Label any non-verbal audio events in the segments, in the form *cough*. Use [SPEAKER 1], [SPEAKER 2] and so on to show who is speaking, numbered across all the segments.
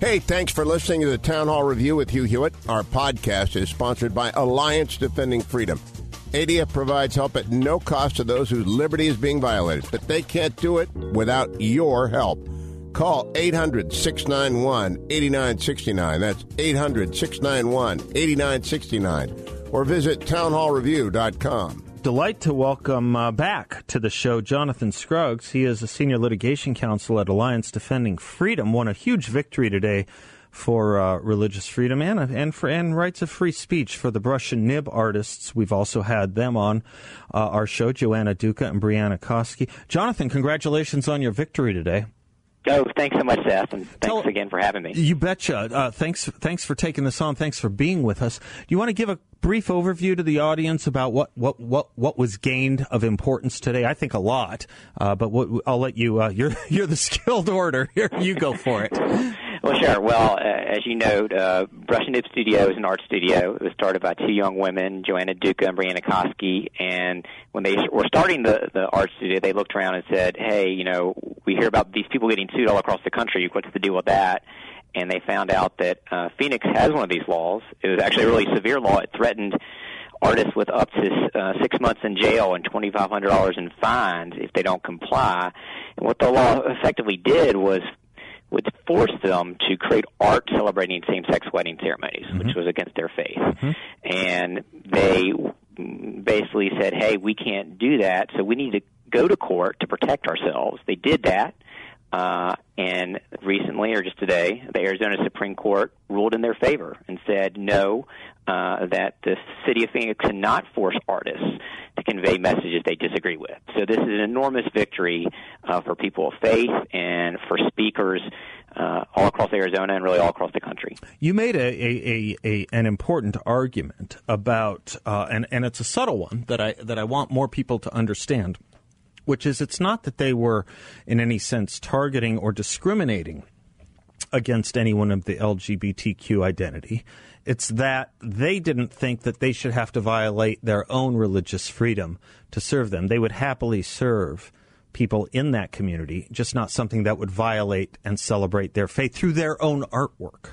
[SPEAKER 1] Hey, thanks for listening to the Town Hall Review with Hugh Hewitt. Our podcast is sponsored by Alliance Defending Freedom. ADF provides help at no cost to those whose liberty is being violated, but they can't do it without your help. Call 800 691 8969. That's 800 691 8969. Or visit townhallreview.com.
[SPEAKER 2] Delight to welcome uh, back to the show Jonathan Scruggs. He is a senior litigation counsel at Alliance Defending Freedom. Won a huge victory today for uh, religious freedom and and for and rights of free speech for the brush and nib artists. We've also had them on uh, our show, Joanna Duka and Breanna Koski. Jonathan, congratulations on your victory today.
[SPEAKER 3] Oh, thanks so much, Seth, and thanks Tell, again for having me.
[SPEAKER 2] You betcha. Uh, thanks, thanks for taking this on. Thanks for being with us. Do you want to give a brief overview to the audience about what what what, what was gained of importance today? I think a lot, uh, but what, I'll let you. Uh, *laughs* you're you're the skilled order. *laughs* Here, you go for it.
[SPEAKER 3] Well, sure. Well, uh, as you know, uh, Brush and Nib Studio is an art studio. It was started by two young women, Joanna Duka and Breanna Koski. And when they were starting the, the art studio, they looked around and said, hey, you know, we hear about these people getting sued all across the country. What's the deal with that? And they found out that uh, Phoenix has one of these laws. It was actually a really severe law. It threatened artists with up to uh, six months in jail and twenty five hundred dollars in fines if they don't comply. And what the law effectively did was would force them to create art celebrating same-sex wedding ceremonies, mm-hmm. which was against their faith. Mm-hmm. And they basically said, "Hey, we can't do that, so we need to go to court to protect ourselves." They did that. Uh, and recently, or just today, the Arizona Supreme Court ruled in their favor and said no, uh, that the city of Phoenix cannot force artists to convey messages they disagree with. So this is an enormous victory uh, for people of faith and for speakers uh, all across Arizona and really all across the country.
[SPEAKER 2] You made a, a, a an important argument about, uh, and and it's a subtle one that I that I want more people to understand which is it's not that they were in any sense targeting or discriminating against anyone of the LGBTQ identity. It's that they didn't think that they should have to violate their own religious freedom to serve them. They would happily serve people in that community, just not something that would violate and celebrate their faith through their own artwork.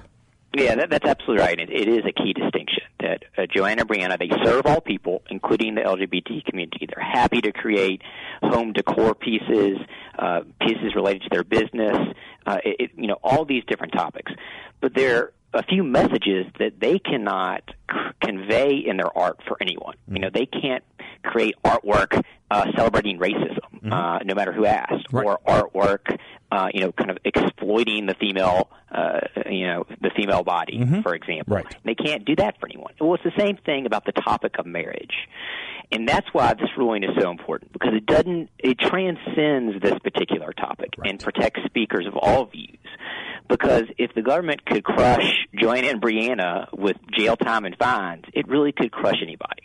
[SPEAKER 3] Yeah, that, that's absolutely right. It, it is a key distinction that uh, Joanna and Breanna they serve all people, including the LGBT community. They're happy to create home decor pieces, uh, pieces related to their business, uh, it, you know, all these different topics. But there are a few messages that they cannot c- convey in their art for anyone. You know, they can't create artwork uh, celebrating racism, mm-hmm. uh, no matter who asked, right. or artwork, uh, you know, kind of exploiting the female, uh, you know, the female body, mm-hmm. for example.
[SPEAKER 2] Right.
[SPEAKER 3] They can't do that for anyone. Well, it's the same thing about the topic of marriage, and that's why this ruling is so important because it doesn't, it transcends this particular topic right. and protects speakers of all views. Because if the government could crush Joanna and Breanna with jail time and fines, it really could crush anybody.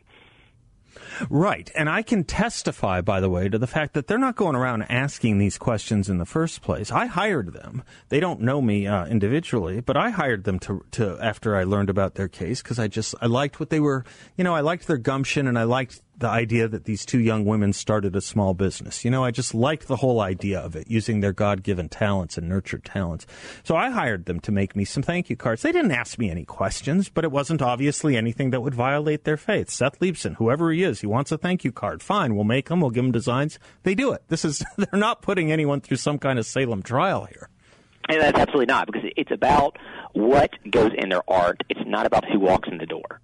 [SPEAKER 2] Right. And I can testify, by the way, to the fact that they're not going around asking these questions in the first place. I hired them. They don't know me uh, individually, but I hired them to, to after I learned about their case because I just I liked what they were. You know, I liked their gumption and I liked the idea that these two young women started a small business. You know, I just liked the whole idea of it, using their God given talents and nurtured talents. So I hired them to make me some thank you cards. They didn't ask me any questions, but it wasn't obviously anything that would violate their faith. Seth Leibsohn, whoever he is, he wants a thank you card. Fine, we'll make them, we'll give them designs. They do it. This is, *laughs* they're not putting anyone through some kind of Salem trial here.
[SPEAKER 3] And that's absolutely not, because it's about what goes in their art. It's not about who walks in the door.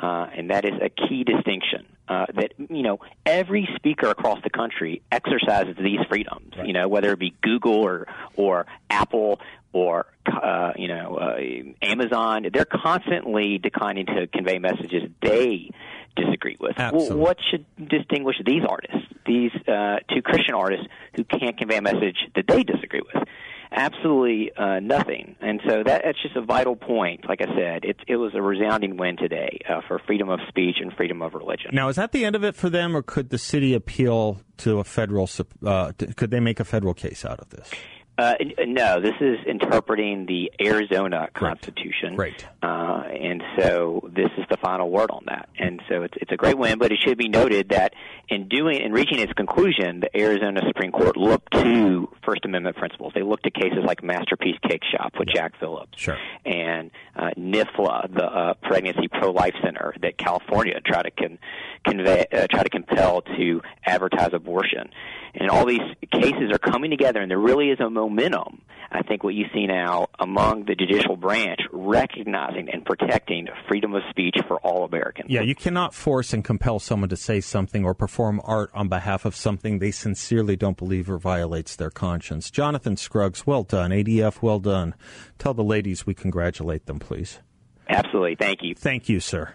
[SPEAKER 3] Uh, and that is a key distinction. Uh, that you know, every speaker across the country exercises these freedoms. Right. You know, whether it be Google or or Apple or uh, you know uh, Amazon, they're constantly declining to convey messages they disagree with.
[SPEAKER 2] Well,
[SPEAKER 3] what should distinguish these artists, these uh, two Christian artists who can't convey a message that they disagree with? Absolutely uh, nothing. And so that, that's just a vital point. Like I said, it, it was a resounding win today uh, for freedom of speech and freedom of religion.
[SPEAKER 2] Now, is that the end of it for them, or could the city appeal to a federal? Uh, could they make a federal case out of this?
[SPEAKER 3] Uh, no, this is interpreting the Arizona Constitution.
[SPEAKER 2] Right.
[SPEAKER 3] Uh, and so this is the final word on that. And so it's, it's a great win, but it should be noted that in doing in reaching its conclusion, the Arizona Supreme Court looked to First Amendment principles. They looked to cases like Masterpiece Cakeshop with Jack Phillips,
[SPEAKER 2] sure.
[SPEAKER 3] and uh, NIFLA, the uh, Pregnancy Pro Life Center that California tried to con- convey, uh, try to compel to advertise abortion. And all these cases are coming together, and there really is a momentum. I think what you see now among the judicial branch recognizing and protecting freedom of speech for all Americans.
[SPEAKER 2] Yeah, you cannot force and compel someone to say something or perform art on behalf of something they sincerely don't believe or violates their conscience. Jonathan Scruggs, well done. ADF, well done. Tell the ladies we congratulate them, please.
[SPEAKER 3] Absolutely. Thank you.
[SPEAKER 2] Thank you, sir.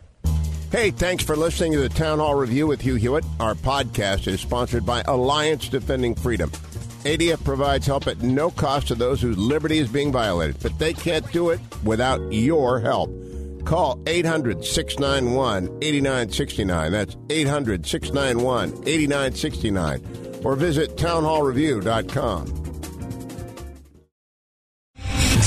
[SPEAKER 1] Hey, thanks for listening to the Town Hall Review with Hugh Hewitt. Our podcast is sponsored by Alliance Defending Freedom. ADF provides help at no cost to those whose liberty is being violated, but they can't do it without your help. Call 800 691 8969. That's 800 691 8969. Or visit townhallreview.com.